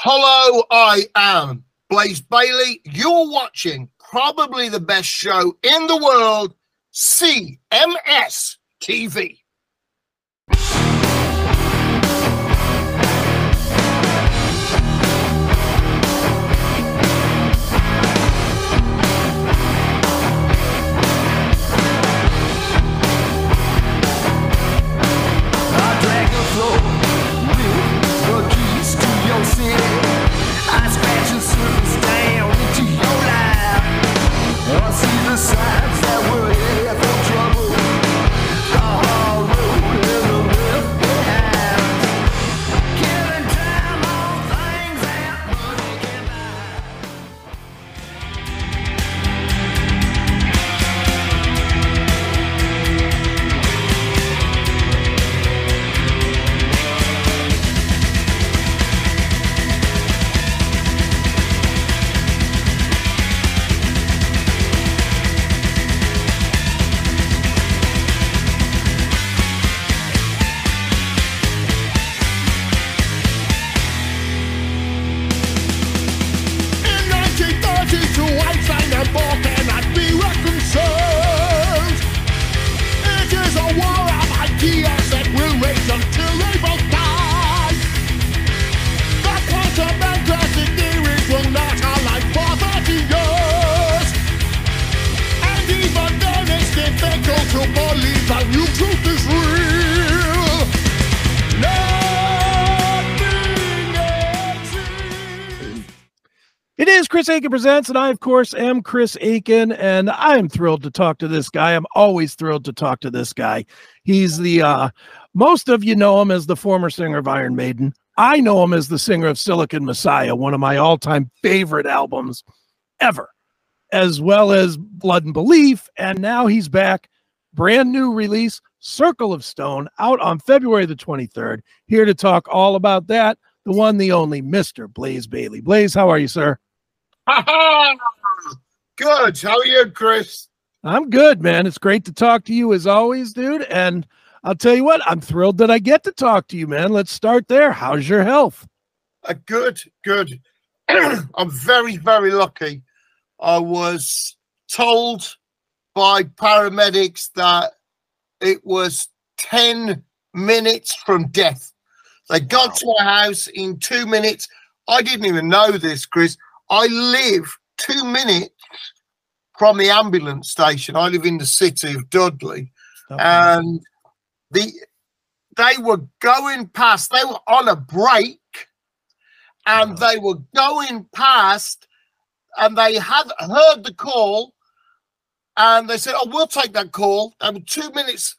Hello, I am Blaze Bayley. You're watching probably the best show in the world, CMS TV. See the signs And cannot be reconciled. It is a war of ideas that will rage until they both die. The quantum theories will not align for 30 years. And even then, it's difficult to believe the new truth is real. Is Chris Akin Presents, and I, of course, am Chris Akin, and I'm thrilled to talk to this guy. I'm always thrilled to talk to this guy. He's the, uh, most of you know him as the former singer of Iron Maiden. I know him as the singer of Silicon Messiah, one of my all time favorite albums ever, as well as Blood and Belief. And now he's back, brand new release, Circle of Stone, out on February the 23rd. Here to talk all about that, the one, the only Mr. Blaze Bayley. Blaze, how are you, sir? Good. How are you, Chris? I'm good, man. It's great to talk to you as always, dude. And I'll tell you what, I'm thrilled that I get to talk to you, man. Let's start there. How's your health? Uh, good, good. I'm very, very lucky. I was told by paramedics that it was 10 minutes from death. They got to my house in two minutes. I didn't even know this, Chris. I live two minutes from the ambulance station. I live in the city of Dudley. and the they were going past they were on a break and they were going past and they had heard the call and they said oh we'll take that call. Were two minutes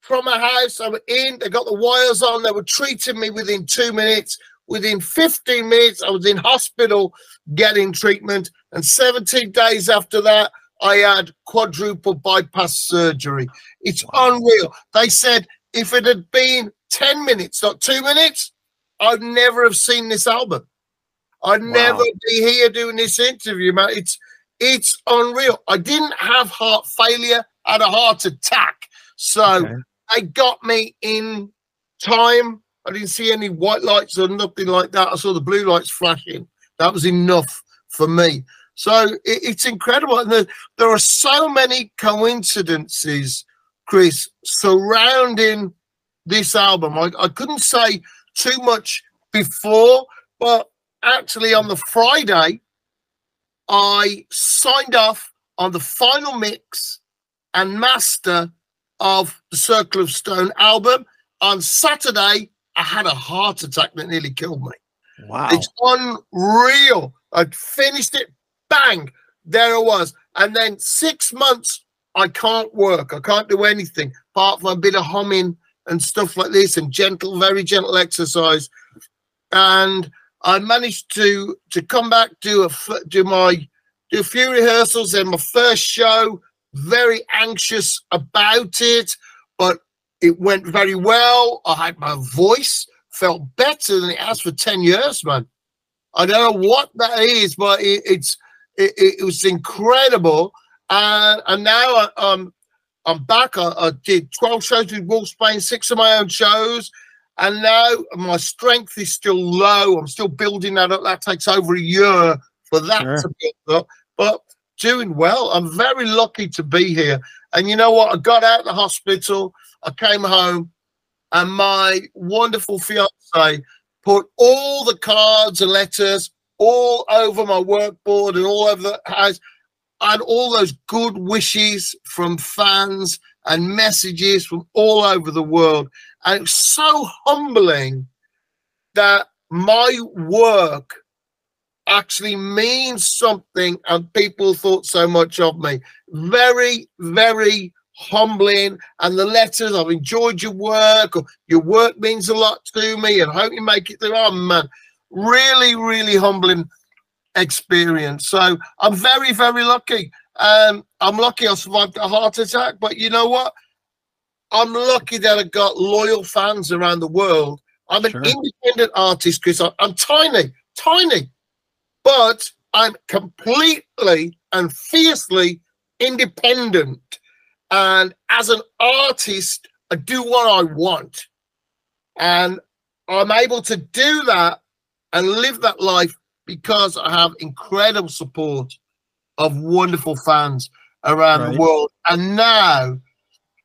from my house. I were in they got the wires on they were treating me within two minutes within 15 minutes i was in hospital getting treatment and 17 days after that i had quadruple bypass surgery it's unreal. They said if it had been 10 minutes, not two minutes, I'd never have seen this album. I'd never be here doing this interview, man. It's it's unreal. I didn't have heart failure, I had a heart attack. So Okay. they got me in time. I didn't see any white lights or nothing like that. I saw the blue lights flashing. That was enough for me. So it, it's incredible. And there, there are so many coincidences Chris, surrounding this album. I, I couldn't say too much before, but actually on the Friday, I signed off on the final mix and master of the Circle of Stone album. On Saturday, I had a heart attack that nearly killed me. Wow. It's unreal. I finished it, bang, there it was. And then six months, I can't work. I can't do anything apart from a bit of humming and stuff like this and gentle, very gentle exercise. And I managed to to come back, do a do my do a few rehearsals and my first show. Very anxious about it, but it went very well. I had my voice felt better than it has for ten years, man. I don't know what that is, but it, it's it, it, was incredible. And and now I, um I'm back. I, I did twelve shows with Wolfsbane, six of my own shows, And now my strength is still low. I'm still building that up. That takes over a year for that Sure. to build up. But doing well. I'm very lucky to be here. And you know what? I got out of the hospital. I came home, and my wonderful fiance put all the cards and letters all over my workboard and all over the house, and all those good wishes from fans and messages from all over the world. And it was so humbling that my work actually means something and people thought so much of me. Very, very humbling. And the letters, I've enjoyed your work, or your work means a lot to me, and hope you make it through. Oh man, really, really humbling experience. So I'm very, very lucky. Um, I'm lucky I survived a heart attack, but you know what? I'm lucky that I got loyal fans around the world. I'm an Sure. independent artist, Chris. I'm, I'm tiny, tiny, but I'm completely and fiercely independent. And as an artist, I do what I want. And I'm able to do that and live that life because I have incredible support of wonderful fans around Right. the world. And now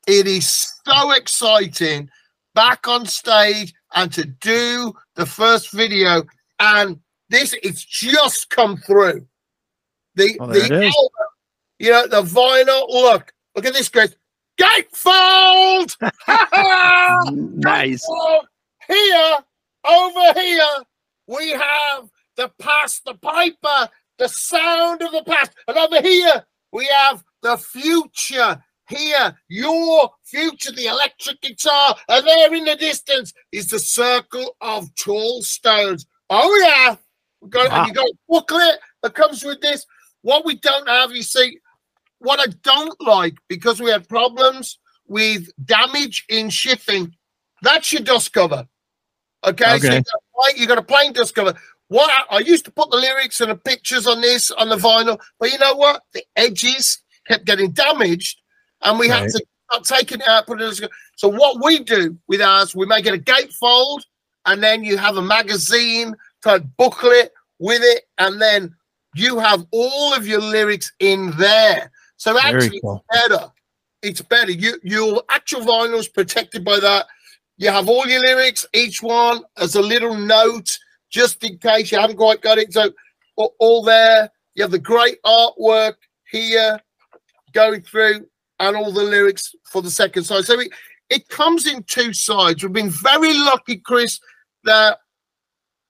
it is so exciting back on stage and to do the first video. And this it's just come through. The Oh, the album, you know, the vinyl. Look, look at this, Chris. Gatefold! Nice. Here, over here, we have the past, the piper, the sound of the past. And over here, we have the future. Here, your future, the electric guitar. And there in the distance is the circle of tall stones. Oh, yeah. We've got, Wow. and ah. you got a booklet that comes with this. What we don't have, you see, what I don't like, because we had problems with damage in shipping, that's your dust cover. Okay, so Okay. you got, a plain- you got a plain dust cover. What I, I used to put the lyrics and the pictures on this on the vinyl, but you know what? The edges kept getting damaged, and we had to start taking it out. Put it as, so what we do with ours, we make it a gatefold, and then you have a magazine type booklet with it, and then you have all of your lyrics in there. So actually, cool. it's better. It's better. You your actual vinyl is protected by that. You have all your lyrics, each one as a little note, just in case you haven't quite got it. So all there. You have the great artwork here going through, and all the lyrics for the second side. So it, it comes in two sides. We've been very lucky, Chris, that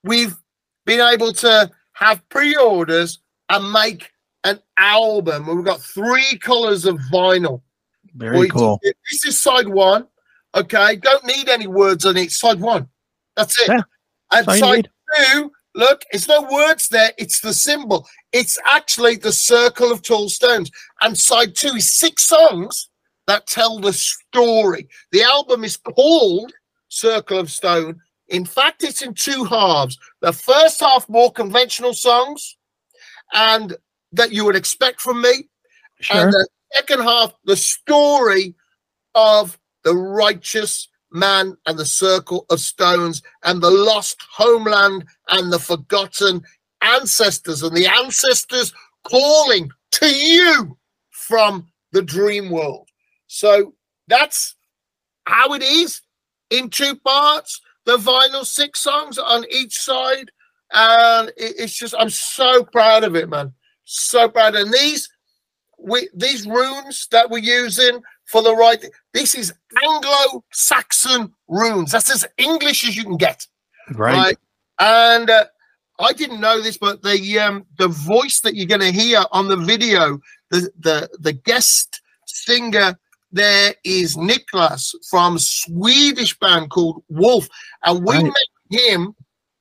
we've been able to have pre-orders and make an album. Where we've got three colors of vinyl. Very We- cool. This is side one. Okay, don't need any words on it. Side one. That's it. Yeah, and side two, look, it's no words there. It's the symbol. It's actually the circle of tall stones. And side two is six songs that tell the story. The album is called Circle of Stone. In fact, it's in two halves. The first half, more conventional songs, and that you would expect from me Sure. and the second half, the story of the righteous man and the circle of stones and the lost homeland and the forgotten ancestors and the ancestors calling to you from the dream world. So that's how it is in two parts. The vinyl six songs on each side. And it's just, I'm so proud of it, man. So bad. And these we these runes that we're using for the right this is anglo-saxon runes that's as english as you can get right. and uh, i didn't know this but the um the voice that you're going to hear on the video the the the guest singer there is Niklas from Swedish band called Wolf, and we Right. met him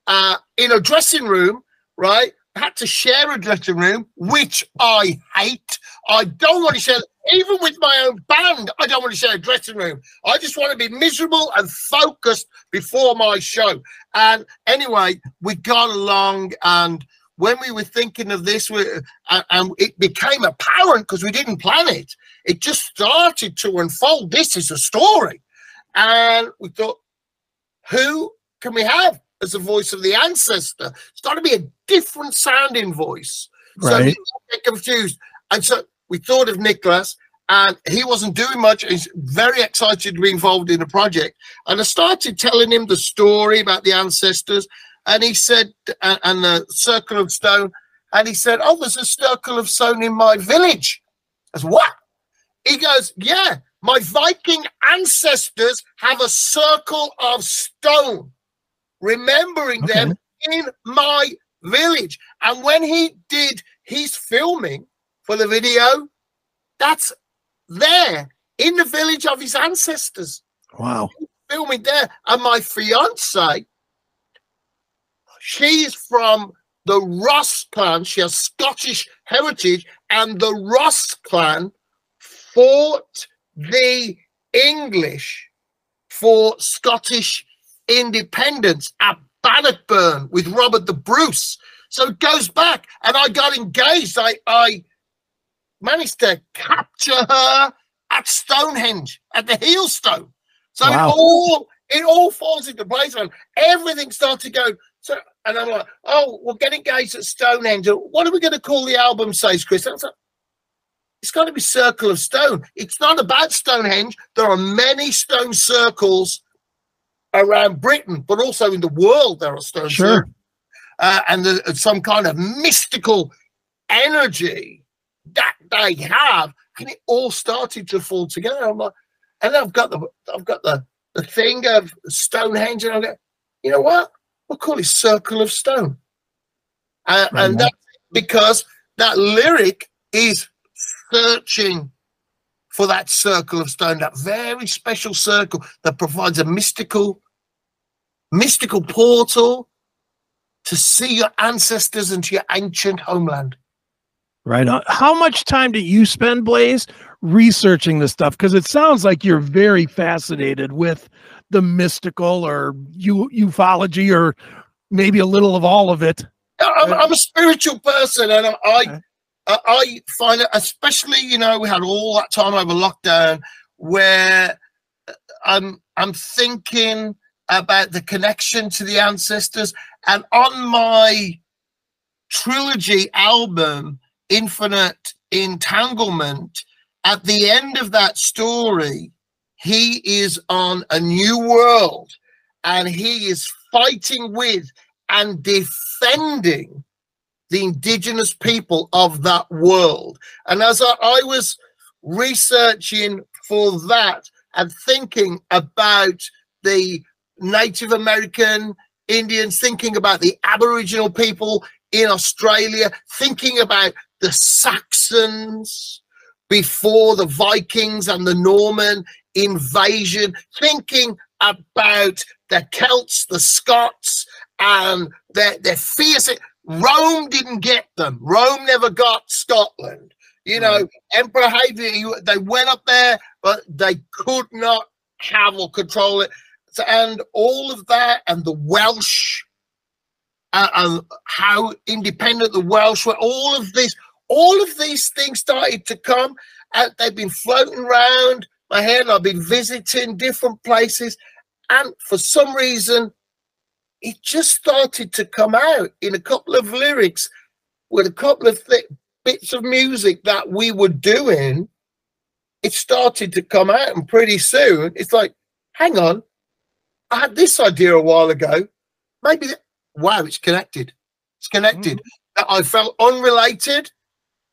uh, in a dressing room, right? Had to share a dressing room, which I hate. I don't want to share, even with my own band. I don't want to share a dressing room. I just want to be miserable and focused before my show. And anyway, we got along, and when we were thinking of this, we, and, and it became apparent because we didn't plan it. It just started to unfold. This is a story, and we thought, who can we have as the voice of the ancestor? It's got to be a different sounding voice. So Right. you don't get confused. And so we thought of Nicholas, and he wasn't doing much. He's very excited to be involved in the project. And I started telling him the story about the ancestors, and he said, and, and the circle of stone, and he said, "Oh, there's a circle of stone in my village." I said, "What?" He goes, "Yeah, my Viking ancestors have a circle of stone, remembering Okay. them in my village." And when he did his filming for the video, that's there in the village of his ancestors Wow. filming there. And my fiance, she's from the Ross clan. She has Scottish heritage, and the Ross clan fought the English for Scottish independence at Bannockburn with Robert the Bruce. So it goes back, and I got engaged. I, I managed to capture her at Stonehenge at the Heelstone. So Wow. it all it all falls into place, and everything starts to go. So, and I'm like, oh, we'll get engaged at Stonehenge. What are we going to call the album? Says Chris. I was like, it's got to be Circle of Stone. It's not about Stonehenge. There are many stone circles around Britain, but also in the world there are stone Sure. Uh, and there's some kind of mystical energy that they have, and it all started to fall together. I'm like, and I've got the I've got the the thing of Stonehenge, and I go, you know what? We'll call it Circle of Stone, uh, Right and on. that's because that lyric is searching for that circle of stone, that very special circle that provides a mystical, mystical portal to see your ancestors and to your ancient homeland. Right on. How much time do you spend, Blaze, researching this stuff? Because it sounds like you're very fascinated with the mystical or u- ufology or maybe a little of all of it. I'm, I'm a spiritual person, and I, Okay. I, find it, especially you know, we had all that time over lockdown where uh, I'm, I'm thinking about the connection to the ancestors, and on my trilogy album, Infinite Entanglement, at the end of that story, he is on a new world, and he is fighting with and defending the indigenous people of that world. And as I, I was researching for that and thinking about the Native American Indians, thinking about the Aboriginal people in Australia, thinking about the Saxons before the Vikings and the Norman invasion, thinking about the Celts, the Scots, and their, their fierce. Rome didn't get them. Rome never got Scotland. You know, Emperor Hadrian, he- they went up there, but they could not have or control it. So, and all of that, and the Welsh, uh, and how independent the Welsh were, all of this, all of these things started to come, and they've been floating around my head. I've been visiting different places, and for some reason, it just started to come out in a couple of lyrics with a couple of th- bits of music that we were doing. It started to come out, and pretty soon it's like, hang on, I had this idea a while ago. Maybe, th- wow, it's connected. It's connected. Mm. That I felt unrelated.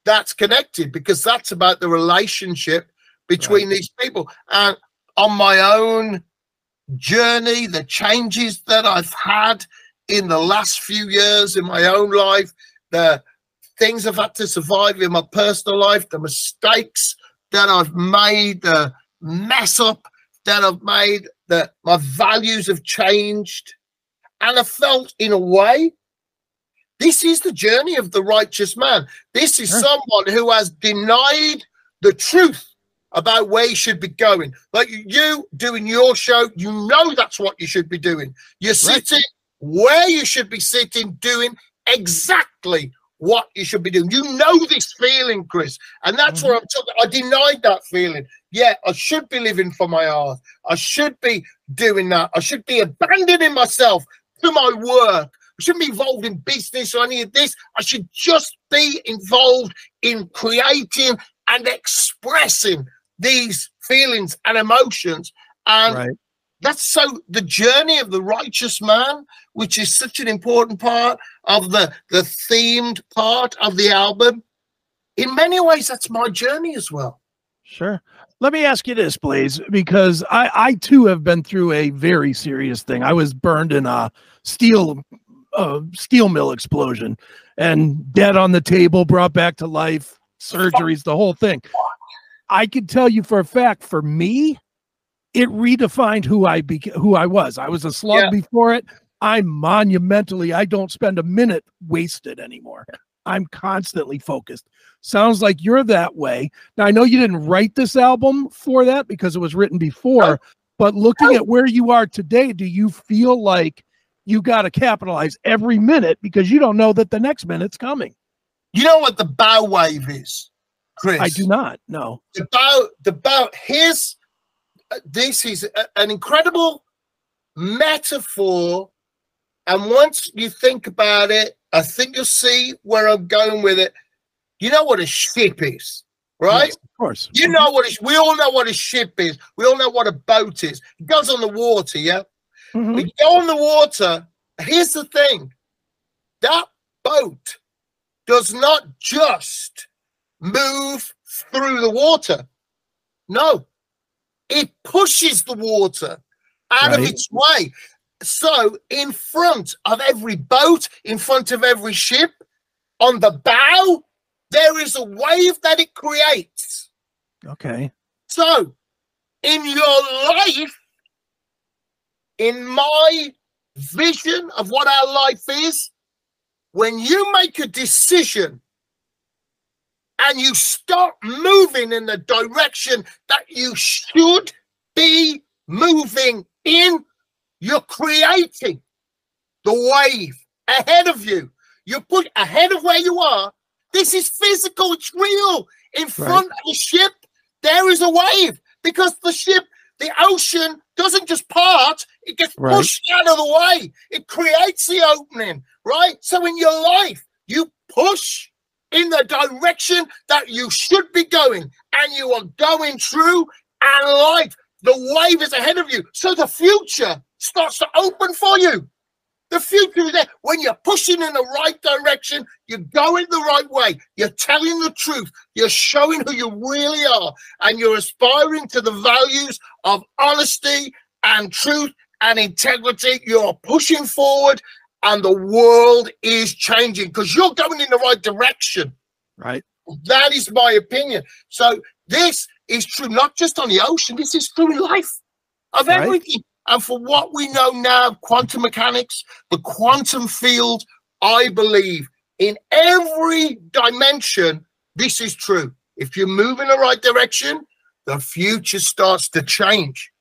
That's connected because that's about the relationship between these people. And on my own journey, the changes that I've had in the last few years in my own life, the things I've had to survive in my personal life, the mistakes that I've made, the mess up that I've made, that my values have changed. And I felt in a way, this is the journey of the righteous man. This is someone who has denied the truth about where you should be going. Like you doing your show, you know that's what you should be doing. You're Right. sitting where you should be sitting, doing exactly what you should be doing. You know this feeling, Chris, and that's mm-hmm. where I'm talking. I denied that feeling. Yeah, I should be living for my art. I should be doing that. I should be abandoning myself to my work. I shouldn't be involved in business or any of this. I should just be involved in creating and expressing these feelings and emotions. And Right. that's so the journey of the righteous man, which is such an important part of the the themed part of the album. In many ways, that's my journey as well. Sure. Let me ask you this, Blaze, because I, I too have been through a very serious thing. I was burned in a steel uh, steel mill explosion and dead on the table, brought back to life, surgeries, the whole thing. I can tell you for a fact, for me, it redefined who I beca- who I was. I was a slug Yeah. before it. I'm monumentally. I don't spend a minute wasted anymore. I'm constantly focused. Sounds like you're that way. Now I know you didn't write this album for that because it was written before, No. but looking at where you are today, do you feel like you got to capitalize every minute because you don't know that the next minute's coming? You know what the bow wave is, Chris? I do not. No. About about his uh, this is an incredible metaphor and once you think about it i think you'll see where i'm going with it you know what a ship is right Yes, of course. you know what a, we all know what a ship is we all know what a boat is it goes on the water yeah Mhm. we go on the water. Here's the thing that boat does not just move through the water. No, it pushes the water out of its way. So, in front of every boat, in front of every ship, on the bow, there is a wave that it creates. Okay. So, in your life, in my vision of what our life is, when you make a decision and you start moving in the direction that you should be moving in, you're creating the wave ahead of you. You put ahead of where you are. This is physical, it's real. In front of the ship, there is a wave because the ship, the ocean doesn't just part, it gets Right. pushed out of the way. It creates the opening, right? So in your life, you push in the direction that you should be going, and you are going through, and life, the wave is ahead of you. So the future starts to open for you. The future is there. When you're pushing in the right direction, you're going the right way, you're telling the truth, you're showing who you really are, and you're aspiring to the values of honesty and truth and integrity. You're pushing forward, and the world is changing because you're going in the right direction. Right. That is my opinion. So this is true not just on the ocean, this is true in life of Right. everything. And for what we know now, quantum mechanics, the quantum field, I believe in every dimension, this is true. If you move in the right direction, the future starts to change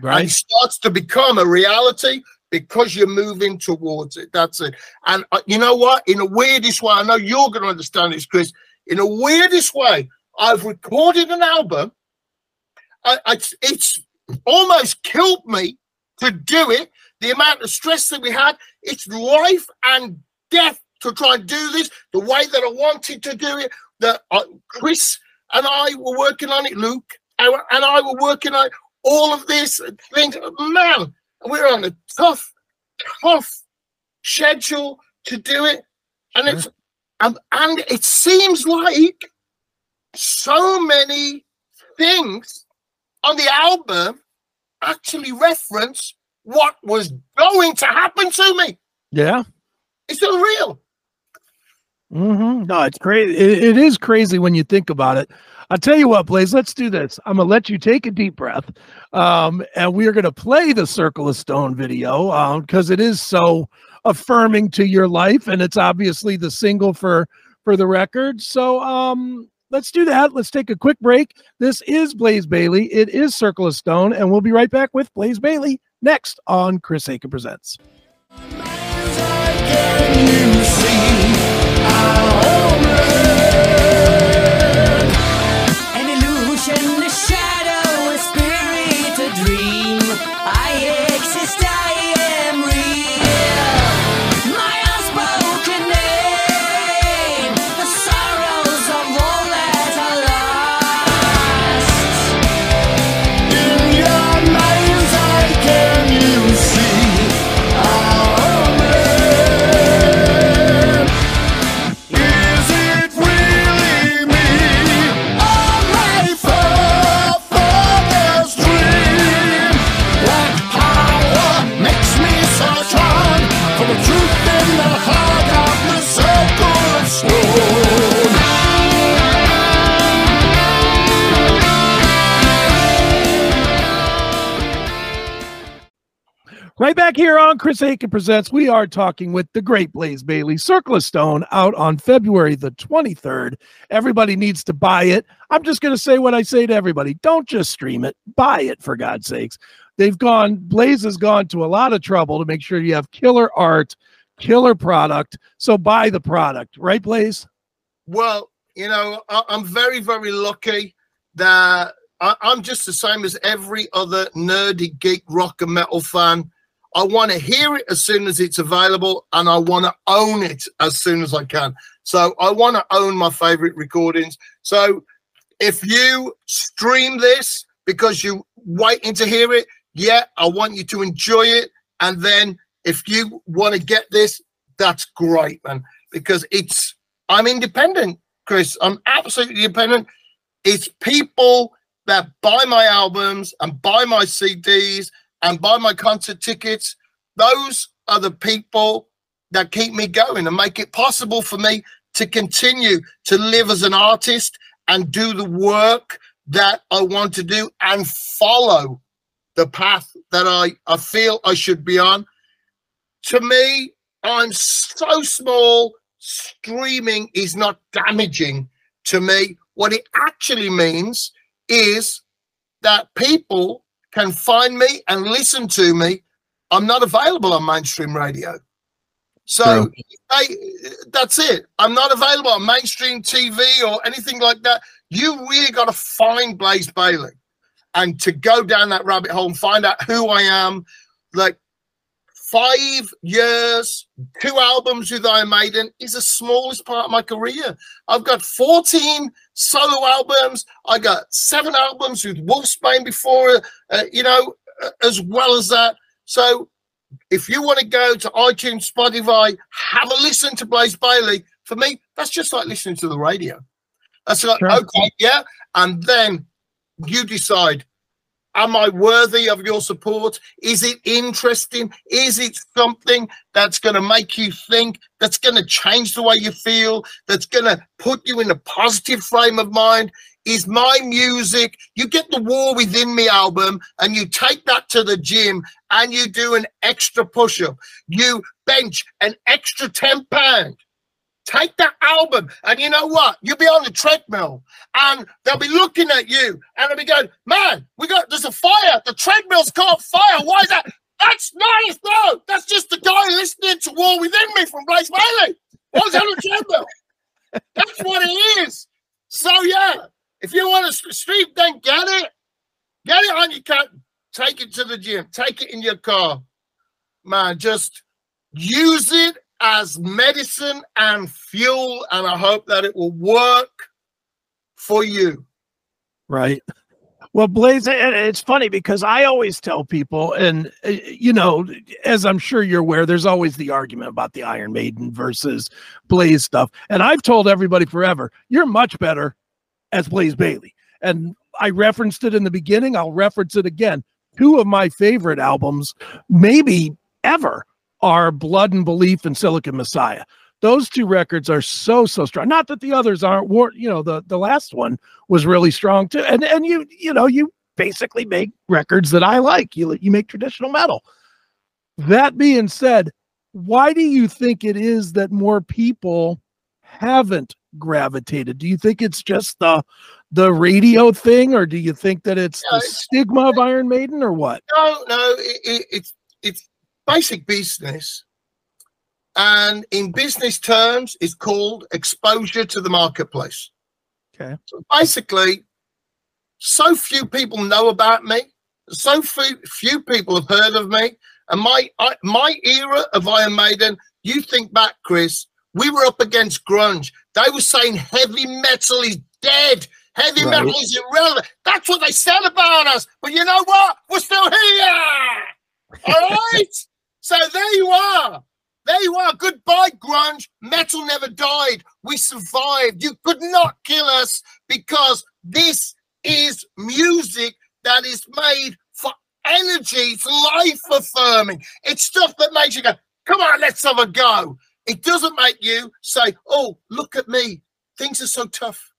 Right. it starts to become a reality because you're moving towards it. That's it. And uh, you know what? In a weirdest way, I know you're going to understand this, Chris. In a weirdest way, I've recorded an album. I, I, it's almost killed me to do it. The amount of stress that we had, it's life and death to try and do this the way that I wanted to do it. That uh, Chris and I were working on it, Luke, and, and I were working on all of this things. Man, we're on a tough, tough schedule to do it, and it's um, and it seems like so many things on the album actually reference what was going to happen to me. Yeah. It's unreal. hmm No, it's crazy. It, it is crazy when you think about it. I'll tell you what, Blaze, let's do this. I'm going to let you take a deep breath. Um, and we are going to play the Circle of Stone video because it is so affirming to your life. And it's obviously the single for for the record. So um, let's do that. Let's take a quick break. This is Blaze Bayley. It is Circle of Stone. And we'll be right back with Blaze Bayley next on Chris Akin Presents. On Chris Akin Presents. We are talking with the great Blaze Bayley, Circle of Stone, out on February the 23rd. Everybody needs to buy it. I'm just going to say what I say to everybody don't just stream it, buy it for God's sakes. They've gone, Blaze has gone to a lot of trouble to make sure you have killer art, killer product. So buy the product, right, Blaze? Well, you know, I, I'm very, very lucky that I, I'm just the same as every other nerdy geek rock and metal fan. I want to hear it as soon as it's available, and I want to own it as soon as I can. So I want to own my favorite recordings. So if you stream this because you're waiting to hear it, yeah, I want you to enjoy it. And then if you want to get this, that's great, man. Because it's I'm independent, Chris. I'm absolutely independent. It's people that buy my albums and buy my CDs and buy my concert tickets. Those are the people that keep me going and make it possible for me to continue to live as an artist and do the work that I want to do and follow the path that I, I feel I should be on. To me, I'm so small, streaming is not damaging to me. What it actually means is that people can find me and listen to me. I'm not available on mainstream radio. So I, that's it. I'm not available on mainstream TV or anything like that. You really got to find Blaze Bayley and to go down that rabbit hole and find out who I am. Like five years, two albums with Iron Maiden is the smallest part of my career. I've got 14 solo albums. I got seven albums with Wolfsbane before, uh, you know, uh, as well as that. So if you want to go to iTunes, Spotify, have a listen to Blaze Bayley. For me, that's just like listening to the radio. That's like, Sure. okay, yeah. And then you decide am I worthy of your support? Is it interesting? Is it something that's going to make you think, that's going to change the way you feel, that's going to put you in a positive frame of mind? Is my music, you get the War Within Me album and you take that to the gym and you do an extra push up, you bench an extra 10 pound. Take that album, and you know what? You'll be on the treadmill, and they'll be looking at you, and they'll be going, "Man, we got there's a fire. The treadmill's caught fire. Why is that? That's nice, no. That's just the guy listening to War Within Me from Blaze Bayley. On the treadmill? That's what it is. So yeah, if you want to stream, then get it. Get it on your cut. Take it to the gym. Take it in your car. Man, just use it as medicine and fuel, and I hope that it will work for you. Right. Well, Blaze, it- it's funny because I always tell people, and uh, you know, as I'm sure you're aware, there's always the argument about the Iron Maiden versus Blaze stuff. And I've told everybody forever, you're much better as Blaze Bayley. And I referenced it in the beginning, I'll reference it again. Two of my favorite albums, maybe ever, are Blood and Belief and Silicon Messiah. Those two records are so so strong. Not that the others aren't. war- You know, the the last one was really strong too. And and you you know you basically make records that I like. You you make traditional metal. That being said, why do you think it is that more people haven't gravitated? Do you think it's just the the radio thing, or do you think that it's Yeah, the it's- stigma of Iron Maiden, or what? No, no, it, it, it's it's basic business, and in business terms, it's called exposure to the marketplace. Okay. So basically, so few people know about me. So few, few people have heard of me. And my I, my era of Iron Maiden, you think back, Chris, we were up against grunge. They were saying heavy metal is dead. Heavy Right. metal is irrelevant. That's what they said about us. But you know what? We're still here. All right. So there you are. There you are. Goodbye, grunge. Metal never died. We survived. You could not kill us because this is music that is made for energy. It's life affirming. It's stuff that makes you go, come on, let's have a go. It doesn't make you say, oh, look at me. Things are so tough.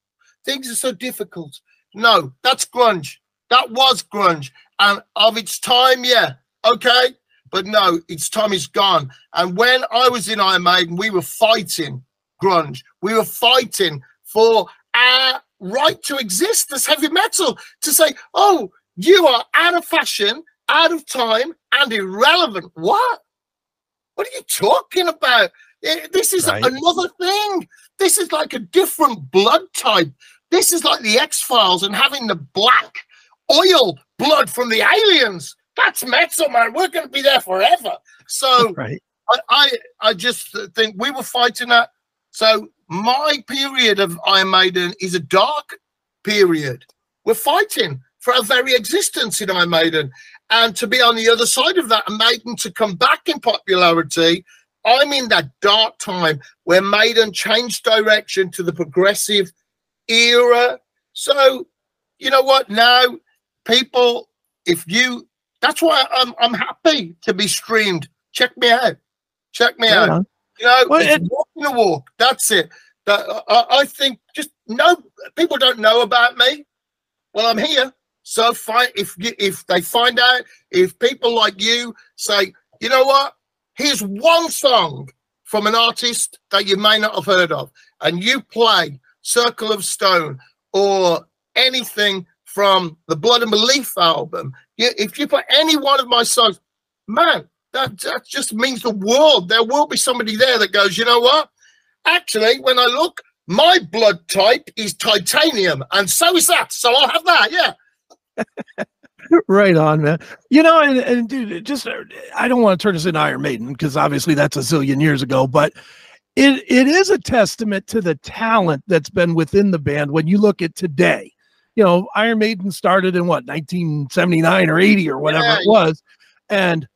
Things are so difficult. No, that's grunge. That was grunge. And of its time, yeah, okay. But no, its time is gone. And when I was in Iron Maiden, we were fighting grunge. We were fighting for our right to exist as heavy metal to say, oh, you are out of fashion, out of time, and irrelevant. What? What are you talking about? Eh, This is Right. another thing. This is like a different blood type. This is like the X Files and having the black oil blood from the aliens. That's metal, man. We're going to be there forever. So Right. I, I, I just think we were fighting that. So my period of Iron Maiden is a dark period. We're fighting for our very existence in Iron Maiden. And to be on the other side of that and Maiden to come back in popularity, I'm in that dark time where Maiden changed direction to the progressive era. So, you know what? Now, people, if you, that's why I'm, I'm happy to be streamed. Check me out. Check me out. You know, Well, it's it- walking the walk. That's it. That I, I think just no people don't know about me. Well, I'm here. So find if you, if they find out, if people like you say, you know what, here's one song from an artist that you may not have heard of, and you play Circle of Stone or anything from the Blood and Belief album, if you put any one of my songs, man, that, that just means the world. There will be somebody there that goes, you know what? Actually, when I look, my blood type is titanium, and so is that. So I'll have that. Yeah. right on, man. You know, and, and dude, just I don't want to turn this into Iron Maiden because obviously that's a zillion years ago, but it it is a testament to the talent that's been within the band when you look at today. You know, Iron Maiden started in what 1979 or 80 or whatever Yeah, it was, and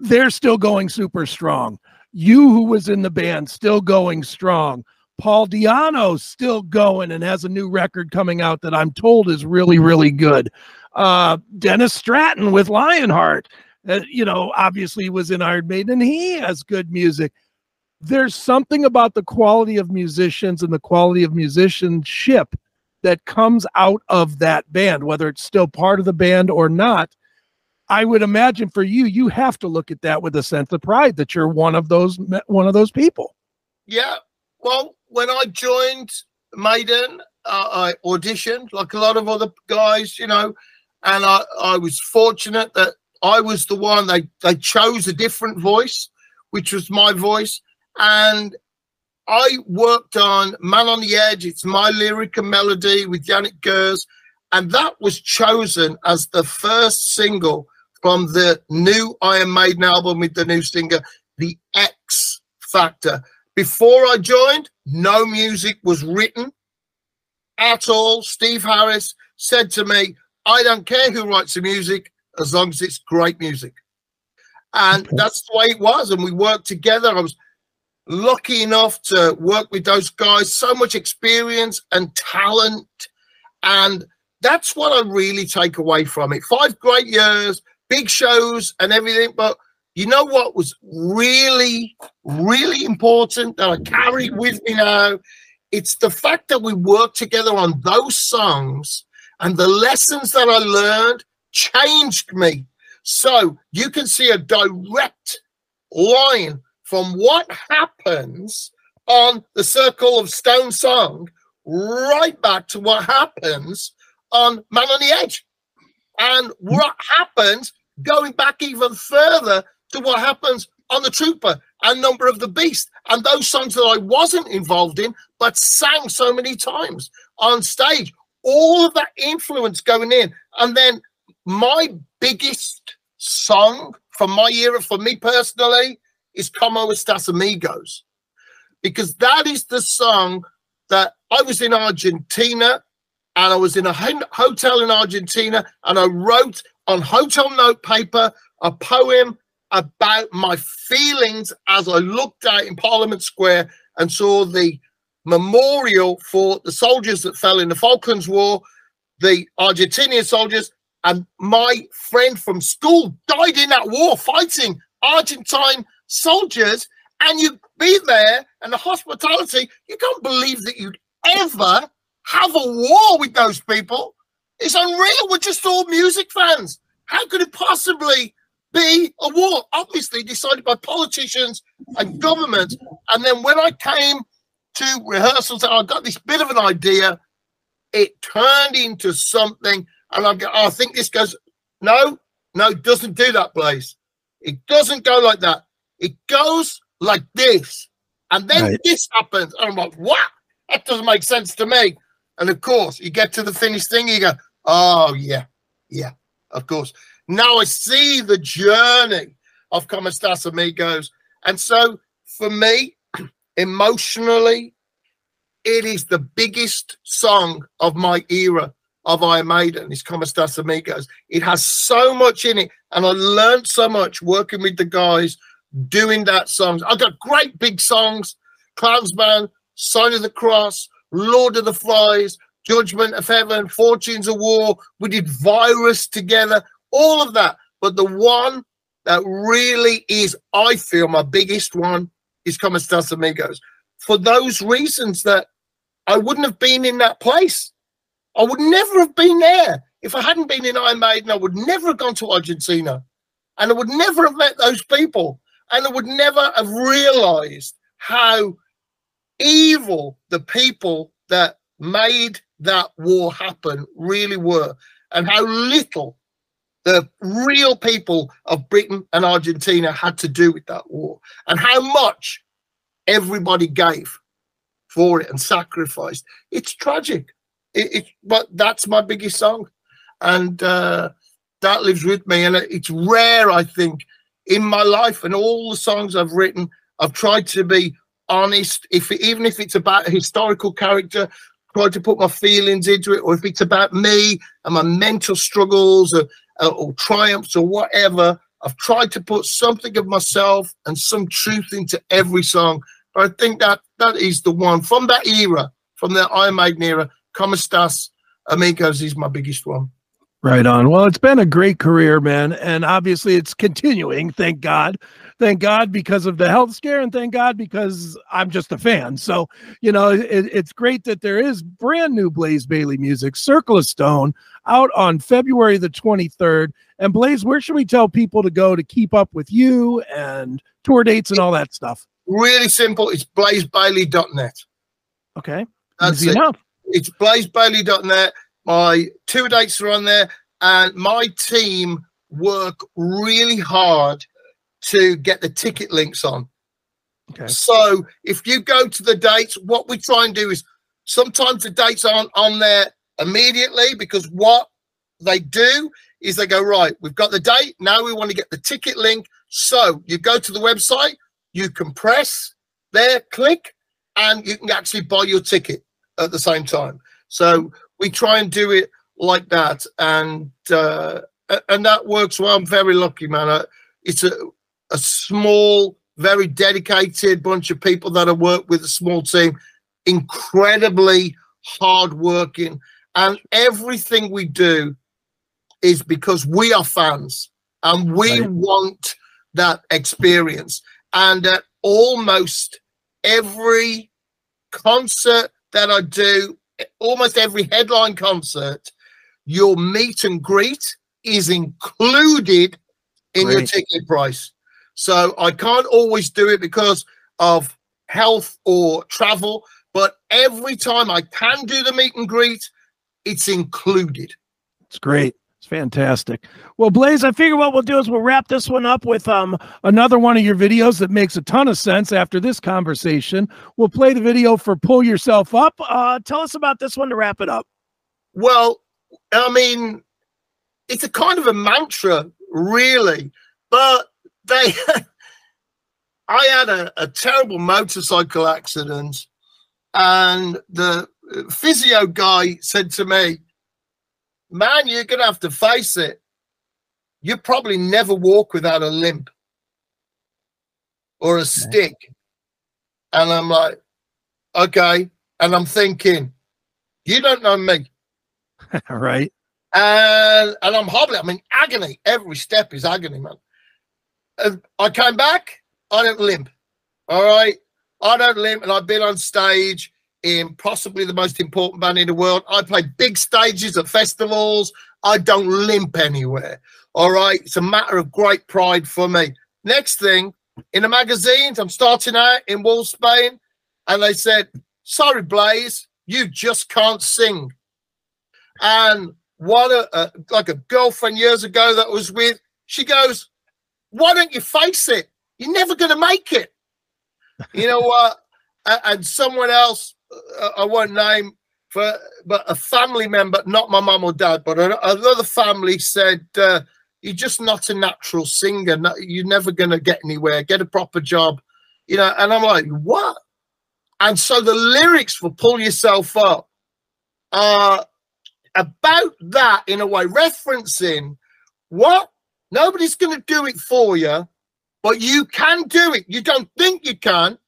they're still going super strong. You, who was in the band, still going strong. Paul Di'Anno still going and has a new record coming out that I'm told is really, really good. Uh, Dennis Stratton with Lionheart, uh, you know, obviously was in Iron Maiden. and He has good music. There's something about the quality of musicians and the quality of musicianship that comes out of that band, whether it's still part of the band or not. I would imagine for you, you have to look at that with a sense of pride that you're one of those one of those people. Yeah. Well, when I joined Maiden, uh, I auditioned like a lot of other guys, you know, and I, I was fortunate that I was the one they they chose a different voice, which was my voice, and I worked on Man on the Edge. It's my lyric and melody with Janick Gers, and that was chosen as the first single from the new Iron Maiden album with the new singer, The X Factor. Before I joined, no music was written at all. Steve Harris said to me, I don't care who writes the music as long as it's great music. And that's the way it was. And we worked together. I was lucky enough to work with those guys, so much experience and talent. And that's what I really take away from it. Five great years, big shows and everything. But you know what was really, really important that I carry with me now? It's the fact that we worked together on those songs and the lessons that I learned changed me. So you can see a direct line from what happens on the Circle of Stone song right back to what happens on Man on the Edge. And what happens going back even further to what happens on the Trooper and Number of the Beast and those songs that I wasn't involved in but sang so many times on stage. All of that influence going in. And then my biggest song from my era, for me personally, is Como Estas Amigos. Because that is the song that I was in Argentina and I was in a hotel in Argentina and I wrote on hotel note paper a poem about my feelings as I looked out in Parliament Square and saw the memorial for the soldiers that fell in the Falklands War, the Argentinian soldiers, and my friend from school died in that war fighting Argentine soldiers. And you be there and the hospitality, you can't believe that you'd ever have a war with those people. It's unreal. We're just all music fans. How could it possibly be a war, obviously decided by politicians and government. And then when I came to rehearsals, I got this bit of an idea. It turned into something, and I go, oh, I think this goes. No, no, it doesn't do that, Blaze. It doesn't go like that. It goes like this, and then Right. this happens. And I'm like, what? That doesn't make sense to me. And of course, you get to the finished thing, you go, oh yeah, yeah, of course. Now I see the journey of Como Estais Amigos. And so for me, emotionally, it is the biggest song of my era of Iron Maiden. It's Como Estais Amigos. It has so much in it. And I learned so much working with the guys doing that songs. I got great big songs, Clansman, Sign of the Cross, Lord of the Flies, Judgment of Heaven, Fortunes of War. We did Virus together, all of that. But the one that really is, I feel, my biggest one is Come Como Estais Amigos. For those reasons that I wouldn't have been in that place. I would never have been there. If I hadn't been in Iron Maiden, I would never have gone to Argentina. And I would never have met those people. And I would never have realized how evil the people that made that war happen really were, and how little the real people of Britain and Argentina had to do with that war, and how much everybody gave for it and sacrificed. It's tragic. It, it, but that's my biggest song, and uh, that lives with me. And it's rare, I think, in my life and all the songs I've written. I've tried to be honest, if even if it's about a historical character, tried to put my feelings into it, or if it's about me and my mental struggles or, or triumphs or whatever. I've tried to put something of myself and some truth into every song. But I think that that is the one from that era, from the Iron Maiden era. Como Estais Amigos is my biggest one. Right on. Well, it's been a great career, man. And obviously it's continuing. Thank God. Thank God because of the health scare, and thank God because I'm just a fan. So, you know, it, it's great that there is brand new Blaze Bayley music, Circle of Stone, out on February the 23rd. And Blaze, where should we tell people to go to keep up with you and tour dates and all that stuff? Really simple. It's blazebayley.net. Okay. That's Easy it. enough. It's blazebayley.net. My two dates are on there, and my team work really hard to get the ticket links on. Okay. So if you go to the dates, what we try and do is sometimes the dates aren't on there immediately because what they do is they go, right, we've got the date. Now we want to get the ticket link. So you go to the website, you can press there, click, and you can actually buy your ticket at the same time. So we try and do it like that. And uh, and that works well. I'm very lucky, man. It's a, a small, very dedicated bunch of people that I work with, a small team, incredibly hardworking. And everything we do is because we are fans and we Right. want that experience. And at almost every concert that I do, almost every headline concert, your meet and greet is included in your ticket price. So I can't always do it because of health or travel, but every time I can do the meet and greet, it's included. It's great. Fantastic. Well, Blaze, I figure what we'll do is we'll wrap this one up with um another one of your videos that makes a ton of sense after this conversation. We'll play the video for Pull Yourself Up. Uh tell us about this one to wrap it up. Well, I mean, it's a kind of a mantra, really. But they, I had a, a terrible motorcycle accident, and the physio guy said to me, Man, you're going to have to face it. You probably never walk without a limp or a stick. And I'm like, Okay. And I'm thinking, You don't know me right. and and I'm hobbling. I'm in agony. Every step is agony, man. And I came back. I don't limp. All right, I don't limp, and I've been on stage in possibly the most important band in the world. I play big stages at festivals I don't limp anywhere. All right. It's a matter of great pride for me. Next thing, in the magazines, I'm starting out in Wolfsbane, and they said, Sorry, Blaze, you just can't sing. And one, uh, like a girlfriend years ago that was with, she goes, Why don't you face it? You're never going to make it. You know what? And someone else, I won't name, for but a family member, not my mum or dad, but another family said, uh, "You're just not a natural singer. You're never going to get anywhere. Get a proper job." You know, and I'm like, "What?" And so the lyrics for "Pull Yourself Up" are about that in a way, referencing what nobody's going to do it for you, but you can do it. You don't think you can,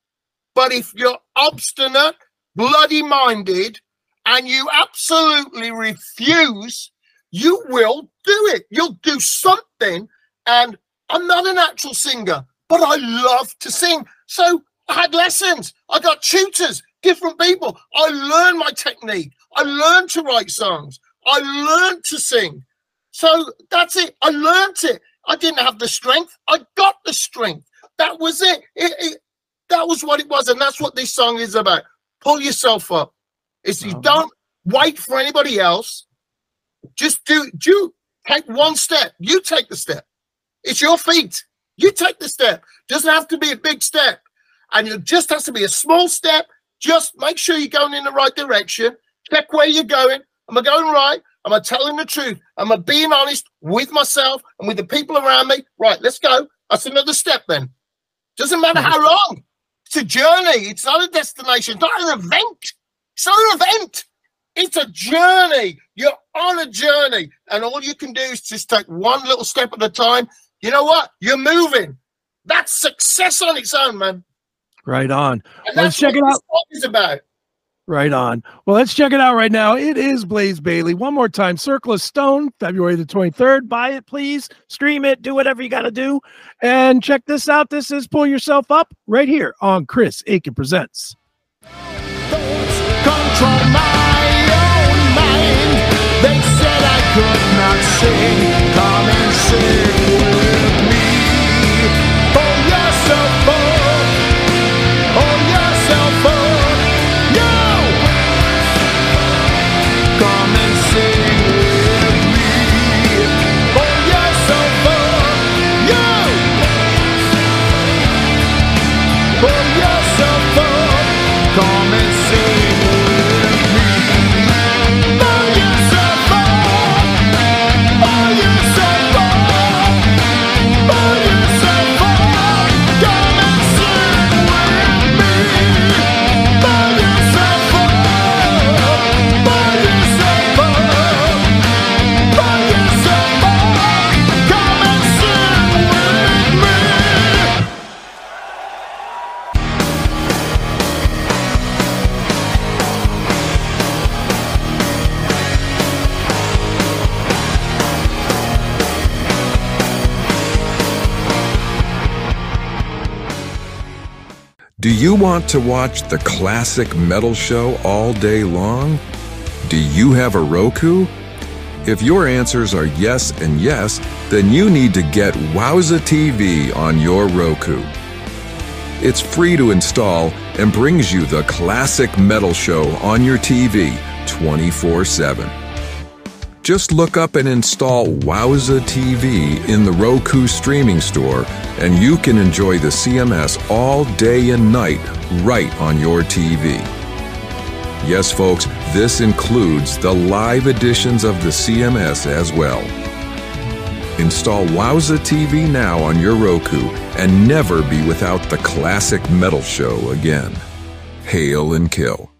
but if you're obstinate, bloody minded, and you absolutely refuse, you will do it. You'll do something. And I'm not a natural singer, but I love to sing. So I had lessons. I got tutors, different people. I learned my technique. I learned to write songs. I learned to sing. So that's it. I learned it. I didn't have the strength. I got the strength. That was it. it, it that was what it was. And that's what this song is about. Pull yourself up. It's you Oh. don't wait for anybody else. Just do do take one step. You take the step. It's your feet. You take the step. Doesn't have to be a big step. And it just has to be a small step. Just make sure you're going in the right direction. Check where you're going. Am I going right? Am I telling the truth? Am I being honest with myself and with the people around me? Right, let's go. That's another step then. Doesn't matter mm-hmm. how long. It's a journey. It's not a destination. It's not an event. It's not an event. It's a journey. You're on a journey. And all you can do is just take one little step at a time. You know what? You're moving. That's success on its own, man. Right on. And Let's check it out. is about. Right on. Well, let's check it out right now. It is Blaze Bayley. One more time. Circle of Stone, February the 23rd. Buy it, please. Stream it. Do whatever you got to do. And check this out. This is Pull Yourself Up right here on Chris Akin Presents. They said I could not sing. Come and sing you want to watch the classic metal show all day long? Do you have a Roku? If your answers are yes and yes, then you need to get Wowza TV on your Roku. It's free to install and brings you the classic metal show on your TV 24 7. Just look up and install Wowza TV in the Roku streaming store, and you can enjoy the CMS all day and night right on your TV. Yes, folks, this includes the live editions of the CMS as well. Install Wowza TV now on your Roku and never be without the classic metal show again. Hail and kill.